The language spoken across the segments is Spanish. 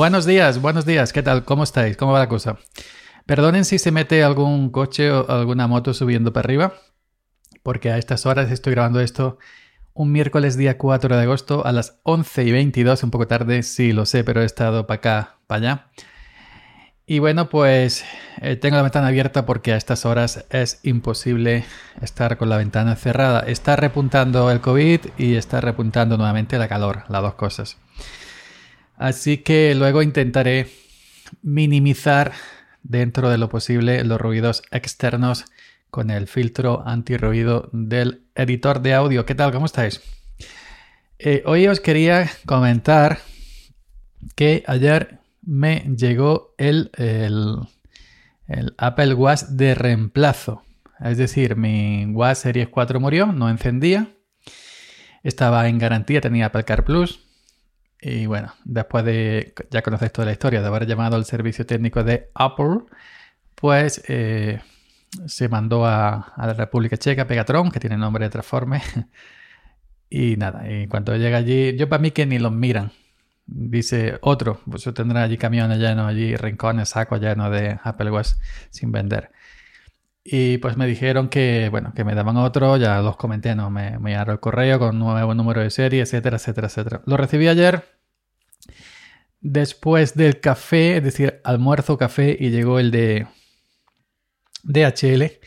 Buenos días, buenos días. ¿Qué tal? ¿Cómo estáis? ¿Cómo va la cosa? Perdonen si se mete algún coche o alguna moto subiendo para arriba, porque a estas horas estoy grabando esto un miércoles día 4 de agosto a las 11 y 22, un poco tarde, sí lo sé, pero he estado para acá, para allá. Y bueno, pues eh, tengo la ventana abierta porque a estas horas es imposible estar con la ventana cerrada. Está repuntando el COVID y está repuntando nuevamente la calor, las dos cosas. Así que luego intentaré minimizar dentro de lo posible los ruidos externos con el filtro antirruido del editor de audio. ¿Qué tal? ¿Cómo estáis? Eh, hoy os quería comentar que ayer me llegó el, el, el, Apple Watch de reemplazo. Es decir, mi Watch Series 4 murió, no encendía. Estaba en garantía, tenía Apple Car Plus. Y bueno, después de, ya conocéis toda la historia, de haber llamado al servicio técnico de Apple, pues eh, se mandó a, la República Checa, Pegatron, que tiene nombre de Transforme. y nada, y cuando llega allí, yo para mí que ni los miran. Dice otro, pues yo tendrá allí camiones llenos, allí rincones, sacos llenos de Apple Watch sin vender. Y pues me dijeron que, bueno, que me daban otro, ya los comenté, no, me, me el correo con nuevo número de serie, etcétera, etcétera, etcétera. Lo recibí ayer después del café, es decir, almuerzo, café, y llegó el de DHL.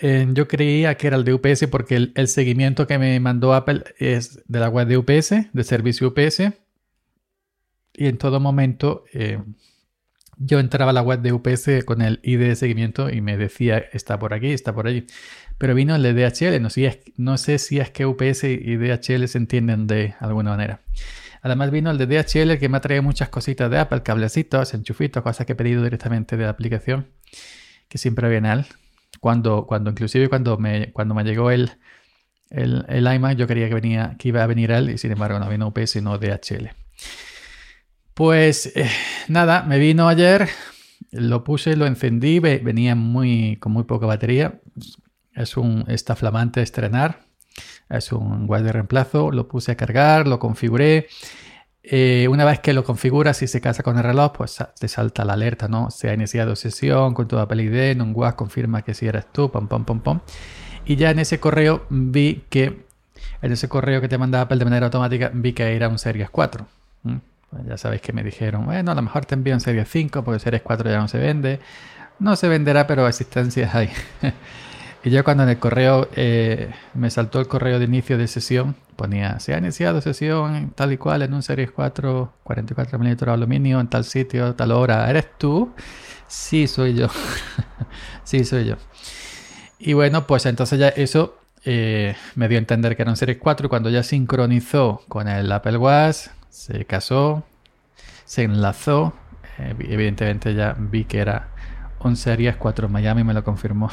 Eh, yo creía que era el de UPS porque el, seguimiento que me mandó Apple es de la web de UPS, de servicio UPS. Y en todo momento eh, yo entraba a la web de UPS con el ID de seguimiento y me decía está por aquí, está por allí. Pero vino el de DHL, no, si no sé si es que UPS y DHL se entienden de alguna manera. Además vino el de DHL que me ha traído muchas cositas de Apple, cablecitos, enchufitos, cosas que he pedido directamente de la aplicación, que siempre viene él. Cuando, cuando inclusive cuando me, cuando me llegó el, el, el yo quería que, venía, que iba a venir él y sin embargo no vino UPS sino DHL. Pues eh, nada, me vino ayer, lo puse, lo encendí, venía muy, con muy poca batería. Es un, está flamante estrenar. Es un guay de reemplazo. Lo puse a cargar, lo configuré. Eh, una vez que lo configuras y se casa con el reloj, pues te salta la alerta, ¿no? Se ha iniciado sesión con tu Apple ID, un WhatsApp confirma que si eres tú, pom, pom, pom, pom. Y ya en ese correo vi que, en ese correo que te mandaba Apple de manera automática, vi que era un Series 4. Pues ya sabéis que me dijeron, bueno, a lo mejor te envío en Series 5 porque Series 4 ya no se vende. No se venderá, pero existencias hay. y yo cuando en el correo eh, me saltó el correo de inicio de sesión, ponía, se ha iniciado sesión tal y cual en un Series 4, 44 mm aluminio, en tal sitio, tal hora. ¿Eres tú? Sí, soy yo. sí, soy yo. Y bueno, pues entonces ya eso eh, me dio a entender que era un Series 4 y cuando ya sincronizó con el Apple Watch se casó, se enlazó. Eh, evidentemente ya vi que era un Series 4 Miami, me lo confirmó.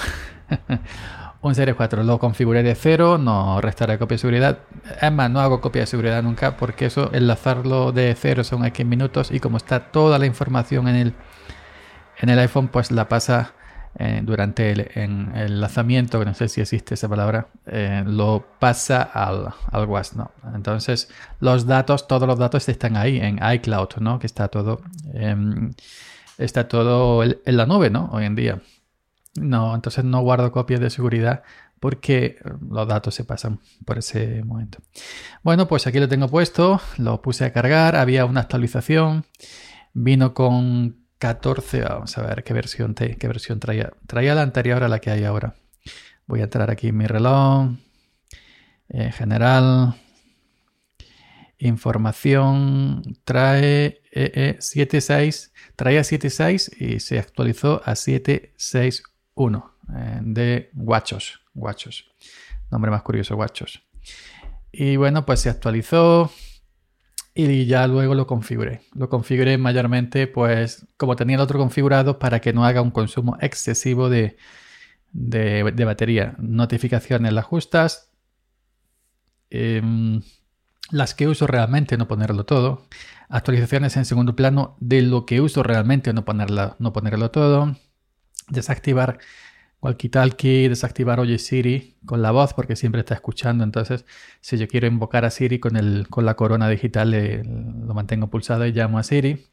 un Series 4 lo configuré de cero, no restaré copia de seguridad. Es más, no hago copia de seguridad nunca porque eso, enlazarlo de cero son X minutos y como está toda la información en el, en el iPhone, pues la pasa eh, durante el, en el lanzamiento, que no sé si existe esa palabra, eh, lo pasa al, al WAS, ¿no? Entonces, los datos, todos los datos están ahí en iCloud, ¿no? Que está todo, em, está todo en la nube, ¿no? Hoy en día. No, entonces no guardo copias de seguridad porque los datos se pasan por ese momento. Bueno, pues aquí lo tengo puesto, lo puse a cargar, había una actualización, vino con 14, vamos a ver qué versión, te, qué versión traía. Traía la anterior a la que hay ahora. Voy a entrar aquí en mi reloj. En general. Información. Trae eh, 7.6. Eh, traía 7.6 y se actualizó a 7.6.1 eh, de Guachos. Guachos. Nombre más curioso, Guachos. Y bueno, pues se actualizó y ya luego lo configuré. Lo configuré mayormente, pues, como tenía el otro configurado, para que no haga un consumo excesivo de, de, batería. Notificaciones las justas. Em, las que uso realmente, no ponerlo todo. Actualizaciones en segundo plano de lo que uso realmente, no, ponerla, no ponerlo todo. Desactivar walkie-talkie, desactivar Oye Siri con la voz porque siempre está escuchando. Entonces, si yo quiero invocar a Siri con, el, con la corona digital, lo mantengo pulsado y llamo a Siri.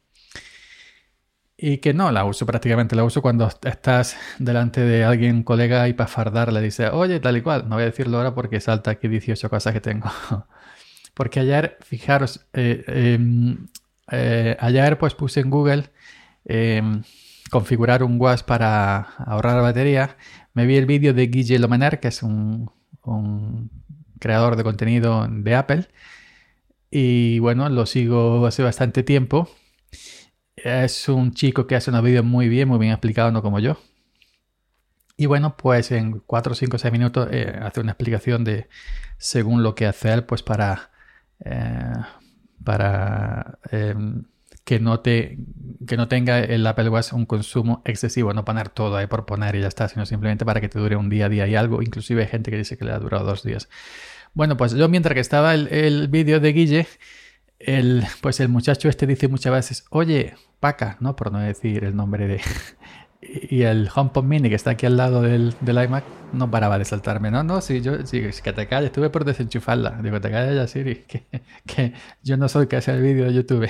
Y que no la uso prácticamente, la uso cuando estás delante de alguien, colega, y para fardar le dice, oye, tal y cual. No voy a decirlo ahora porque salta aquí 18 cosas que tengo. porque ayer, fijaros, eh, em, eh, ayer pues puse en Google em, configurar un WAS para ahorrar batería, me vi el vídeo de Guille Lomaner, que es un, creador de contenido de Apple. Y bueno, lo sigo hace bastante tiempo. Es un chico que hace unos vídeos muy bien, muy bien explicado, no como yo. Y bueno, pues en 4, 5, 6 minutos eh, hace una explicación de según lo que hace él, pues para, eh, para em, que no, te, que no tenga el Apple Watch un consumo excesivo, no poner todo ahí por poner y ya está, sino simplemente para que te dure un día a día y algo. Inclusive hay gente que dice que le ha durado dos días. Bueno, pues yo mientras que estaba el, el vídeo de Guille, el, pues el muchacho este dice muchas veces, oye, Paca, ¿no? Por no decir el nombre de... y el HomePod Mini que está aquí al lado del, del, iMac no paraba de saltarme. No, no, sí, yo, sí, que te calles, estuve por desenchufarla. Digo, te calles ya, Siri, que, que yo no soy que hace el vídeo de YouTube.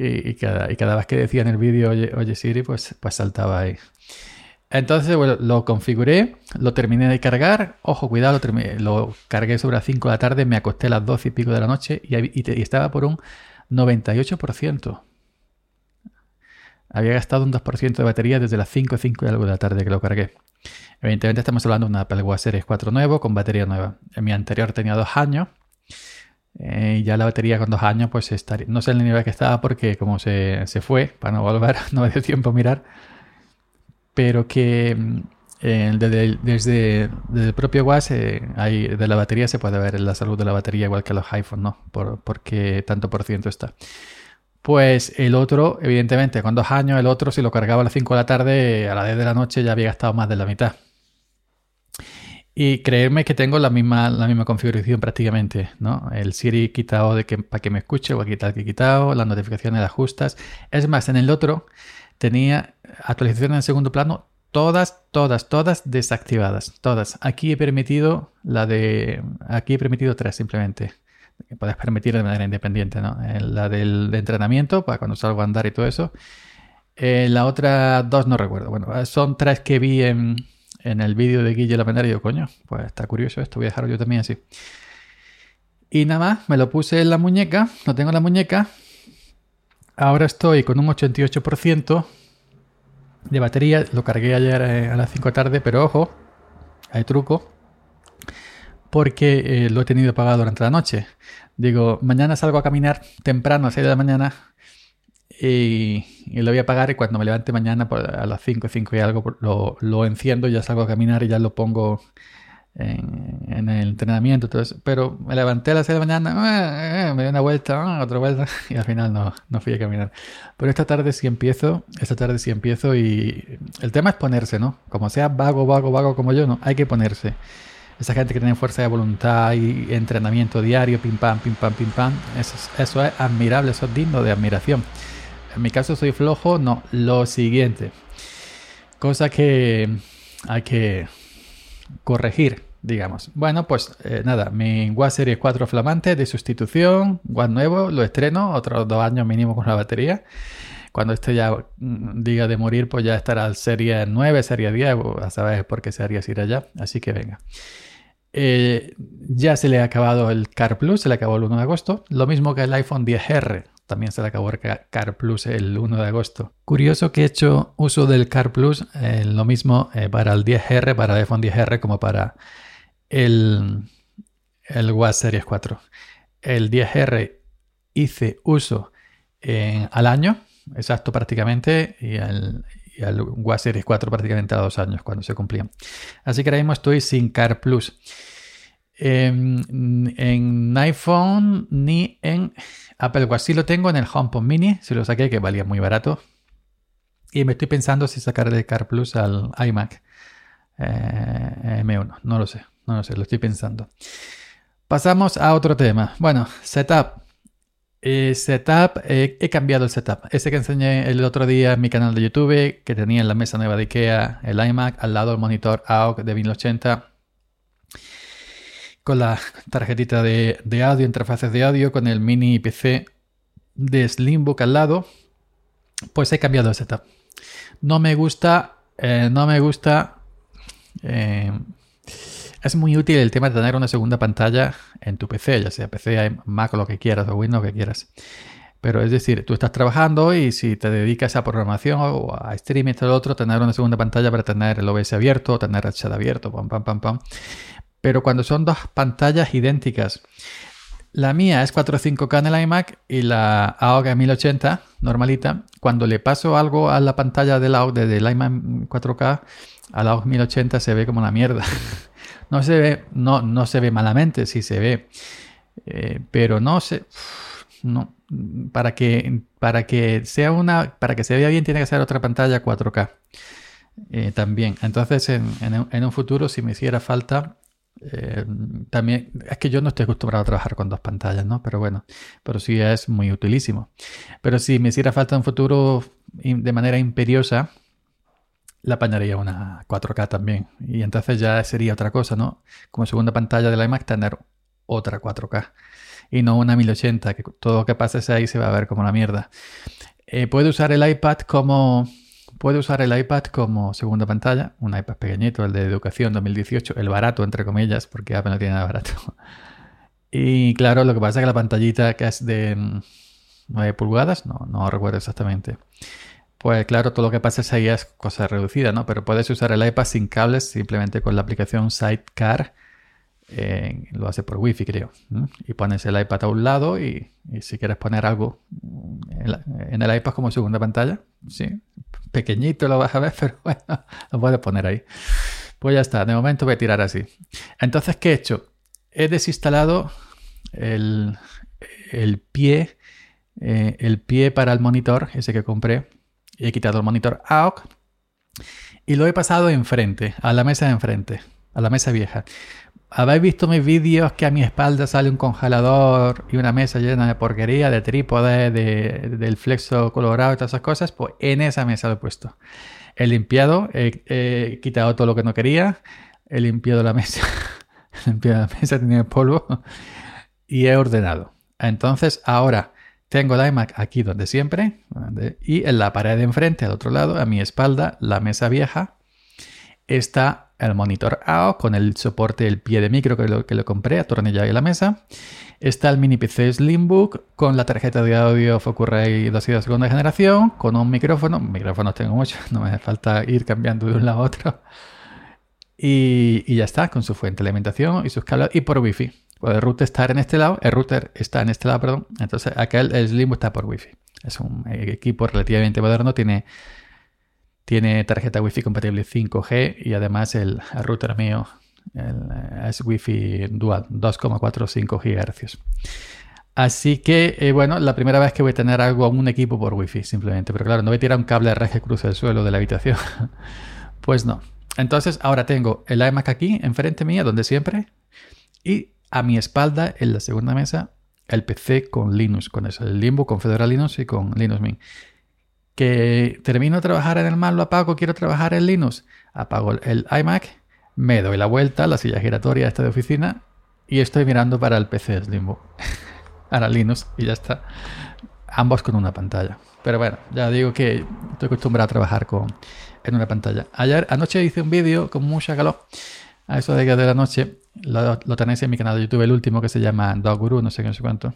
Y, cada, y cada vez que decía en el vídeo, oye, Siri, pues, pues saltaba ahí. Entonces, bueno, lo configuré, lo terminé de cargar. Ojo, cuidado, lo, lo cargué sobre las 5 de la tarde, me acosté a las 12 y pico de la noche y, y, estaba por un 98%. Había gastado un 2% de batería desde las 5, 5 y algo de la tarde que lo cargué. Evidentemente estamos hablando de una Apple Watch Series 4 nuevo con batería nueva. En mi anterior tenía dos años eh, ya la batería con dos años, pues estaría, no sé el nivel que estaba porque como se, se fue, para no volver, no me dio tiempo a mirar, pero que mm, desde, desde, el propio WAS eh, de la batería se puede ver la salud de la batería igual que los iPhones, ¿no? Por, porque tanto por ciento está. Pues el otro, evidentemente, con dos años, el otro, si lo cargaba a las 5 de la tarde, a las 10 de la noche ya había gastado más de la mitad. Y creerme que tengo la misma, la misma configuración prácticamente, ¿no? El Siri quitado de que, para que me escuche, o aquí tal que he quitado, las notificaciones las justas. Es más, en el otro tenía actualizaciones en segundo plano, todas, todas, todas desactivadas. Todas. Aquí he permitido la de. Aquí he permitido tres simplemente. Que puedes permitir de manera independiente, ¿no? Eh, la del de entrenamiento, para cuando salgo a andar y todo eso. Eh, la otra dos no recuerdo. Bueno, son tres que vi en en el vídeo de Guille la digo, coño, pues está curioso esto, voy a dejarlo yo también así. Y nada más, me lo puse en la muñeca, lo tengo en la muñeca. Ahora estoy con un 88% de batería. Lo cargué ayer eh, a las 5 de tarde, pero ojo, hay truco. Porque eh, lo he tenido apagado durante la noche. Digo, mañana salgo a caminar temprano a 6 de la mañana y, lo voy a apagar y cuando me levante mañana pues, a las 5, 5 y algo lo, lo, enciendo, ya salgo a caminar y ya lo pongo en, el entrenamiento. pero me levanté a las 6 de la mañana, eh, eh, me di una vuelta, ah, otra vuelta y al final no, no fui a caminar. Pero esta tarde sí empiezo, esta tarde sí empiezo y el tema es ponerse, ¿no? Como sea vago, vago, vago como yo, no, hay que ponerse. Esa gente que tiene fuerza de voluntad y entrenamiento diario, pim pam, pim pam, pim pam, eso, eso es admirable, eso es digno de admiración. En mi caso soy flojo, no, lo siguiente. Cosa que hay que corregir, digamos. Bueno, pues eh, nada, mi WAS Series 4 flamante de sustitución, WAS nuevo, lo estreno, otros dos años mínimo con la batería. Cuando este ya mm, diga de morir, pues ya estará Serie 9, Serie 10, a saber por qué sería ir allá. Así que venga. Eh, ya se le ha acabado el Car Plus, se le acabó el 1 de agosto. Lo mismo que el iPhone 10R, también se le acabó el Car Plus el 1 de agosto. Curioso que he hecho uso del Car Plus, eh, lo mismo eh, para el 10R, para el iPhone 10R, como para el, el WAS Series 4. El 10R hice uso al año, exacto prácticamente, y el, y el WAS Series 4 prácticamente a dos años cuando se cumplían. Así que ahora mismo estoy sin Car Plus. En iPhone ni en Apple Watch sí lo tengo en el HomePod Mini, si lo saqué que valía muy barato. Y me estoy pensando si sacar el Car Plus al iMac eh, M1. No lo sé, no lo sé, lo estoy pensando. Pasamos a otro tema. Bueno, setup. Eh, setup, he cambiado el setup. Ese que enseñé el otro día en mi canal de YouTube, que tenía en la mesa nueva de IKEA el iMac, al lado el monitor AOC de 1080, con la tarjetita de, audio, interfaces de audio, con el mini PC de Slimbook al lado, pues he cambiado el setup. No me gusta, eh, no me gusta. Eh, es muy útil el tema de tener una segunda pantalla en tu PC, ya sea PC, Mac lo que quieras, o Windows, lo que quieras. Pero es decir, tú estás trabajando y si te dedicas a programación o a streaming, todo lo otro, tener una segunda pantalla para tener el OBS abierto, tener el chat abierto, pam, pam, pam, pam. Pero cuando son dos pantallas idénticas, la mía es 4.5K en el iMac y la AOG 1080 normalita. Cuando le paso algo a la pantalla del AOG del iMac 4K, a la AOG 1080 se ve como una mierda. no se ve, no, no se ve malamente, sí se ve. Eh, pero no se. No. Para que, para que sea una. Para que se vea bien, tiene que ser otra pantalla 4K. Eh, también. Entonces, en, en, un futuro, si me hiciera falta, eh, también es que yo no estoy acostumbrado a trabajar con dos pantallas, ¿no? Pero bueno, pero sí es muy utilísimo. Pero si me hiciera falta en futuro de manera imperiosa, la apañaría una 4K también. Y entonces ya sería otra cosa, ¿no? Como segunda pantalla de la iMac tener otra 4K. Y no una 1080, que todo lo que pase ahí se va a ver como la mierda. Eh, puede usar el iPad como Puede usar el iPad como segunda pantalla, un iPad pequeñito, el de educación 2018, el barato, entre comillas, porque Apple no tiene nada barato. Y claro, lo que pasa es que la pantallita que es de 9 pulgadas, no, no recuerdo exactamente. Pues claro, todo lo que pasa ahí es cosa reducida, ¿no? Pero puedes usar el iPad sin cables, simplemente con la aplicación Sidecar eh, lo hace por wifi creo. Y pones el iPad a un lado y, si quieres poner algo en, el iPad como segunda pantalla, sí, pequeñito lo vas a ver, pero bueno, lo puedes poner ahí. Pues ya está, de momento voy a tirar así. Entonces, ¿qué he hecho? He desinstalado el, pie, eh, el pie para el monitor, ese que compré. He quitado el monitor AOC y lo he pasado enfrente, a la mesa de enfrente, a la mesa vieja. ¿Habéis visto mis vídeos que a mi espalda sale un congelador y una mesa llena de porquería, de trípode, de, del flexo colorado y todas esas cosas? Pues en esa mesa lo he puesto. He limpiado, he, quitado todo lo que no quería, he limpiado la mesa, he limpiado la mesa, tenía polvo y he ordenado. Entonces ahora tengo la iMac aquí donde siempre y en la pared de enfrente, al otro lado, a mi espalda, la mesa vieja está el monitor AO con el soporte del pie de micro que lo, que lo compré atornillado en la mesa. Está el mini PC Slimbook con la tarjeta de audio Focusrite 2 de segunda generación, con un micrófono. Micrófonos tengo muchos, no me hace falta ir cambiando de un lado a otro. Y, ya está, con su fuente de alimentación y sus cables y por Wi-Fi. Pues el router está en este lado, el router está en este lado, perdón. Entonces aquel el Slimbook está por Wi-Fi. Es un equipo relativamente moderno, tiene tiene tarjeta Wi-Fi compatible 5G y además el, router mío eh, es Wi-Fi dual, 2,45 GHz. Así que, eh, bueno, la primera vez que voy a tener algo, un equipo por Wi-Fi simplemente. Pero claro, no voy a tirar un cable de que cruce el suelo de la habitación. pues no. Entonces, ahora tengo el iMac aquí, enfrente mía, donde siempre. Y a mi espalda, en la segunda mesa, el PC con Linux, con eso, el Limbo, con Fedora Linux y con Linux Mint que termino de trabajar en el Mac, lo apago, quiero trabajar en Linux, apago el iMac, me doy la vuelta, la silla giratoria esta de oficina y estoy mirando para el PC Slimbo, para Linux y ya está. Ambos con una pantalla. Pero bueno, ya digo que estoy acostumbrado a trabajar con, en una pantalla. Ayer, anoche hice un vídeo con mucha calor. A eso de que de la noche. Lo, tenéis en mi canal de YouTube, el último que se llama Dog Guru, no sé qué, no sé cuánto.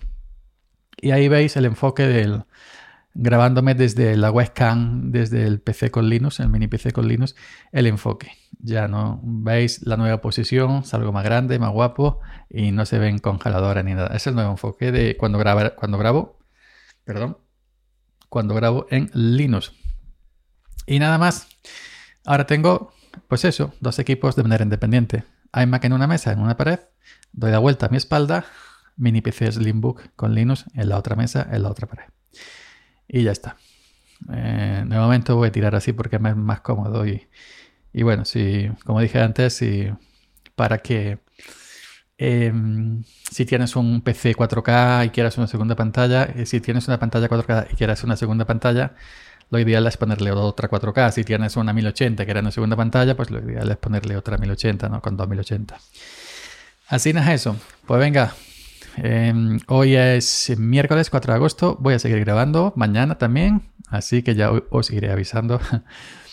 Y ahí veis el enfoque del, grabándome desde la webcam, desde el PC con Linux, el mini PC con Linux, el enfoque. Ya no veis la nueva posición, salgo más grande, más guapo y no se ven congeladores ni nada. Es el nuevo enfoque de cuando, grabo, cuando grabo, perdón, cuando grabo en Linux. Y nada más. Ahora tengo, pues eso, dos equipos de manera independiente. iMac en una mesa, en una pared, doy la vuelta a mi espalda, mini PC Slimbook con Linux en la otra mesa, en la otra pared. Y ya está. Eh, de momento voy a tirar así porque es más cómodo y, bueno, si, como dije antes, si, para que Em, si tienes un PC 4K y quieras una segunda pantalla, eh, si tienes una pantalla 4K y quieras una segunda pantalla, lo ideal es ponerle otra 4K. Si tienes una 1080 que era una segunda pantalla, pues lo ideal es ponerle otra 1080, ¿no? Con 2080. Así es eso. Pues venga, em, hoy es miércoles 4 de agosto. Voy a seguir grabando mañana también. Así que ya os iré avisando.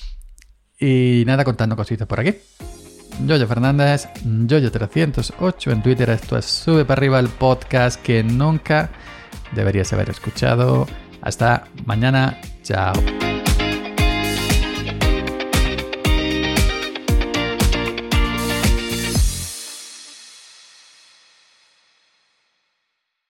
y nada, contando cositas por aquí. Yoyo Fernández, Yoyo308 en Twitter. Esto es Sube para arriba el podcast que nunca deberías haber escuchado. Hasta mañana. Chao.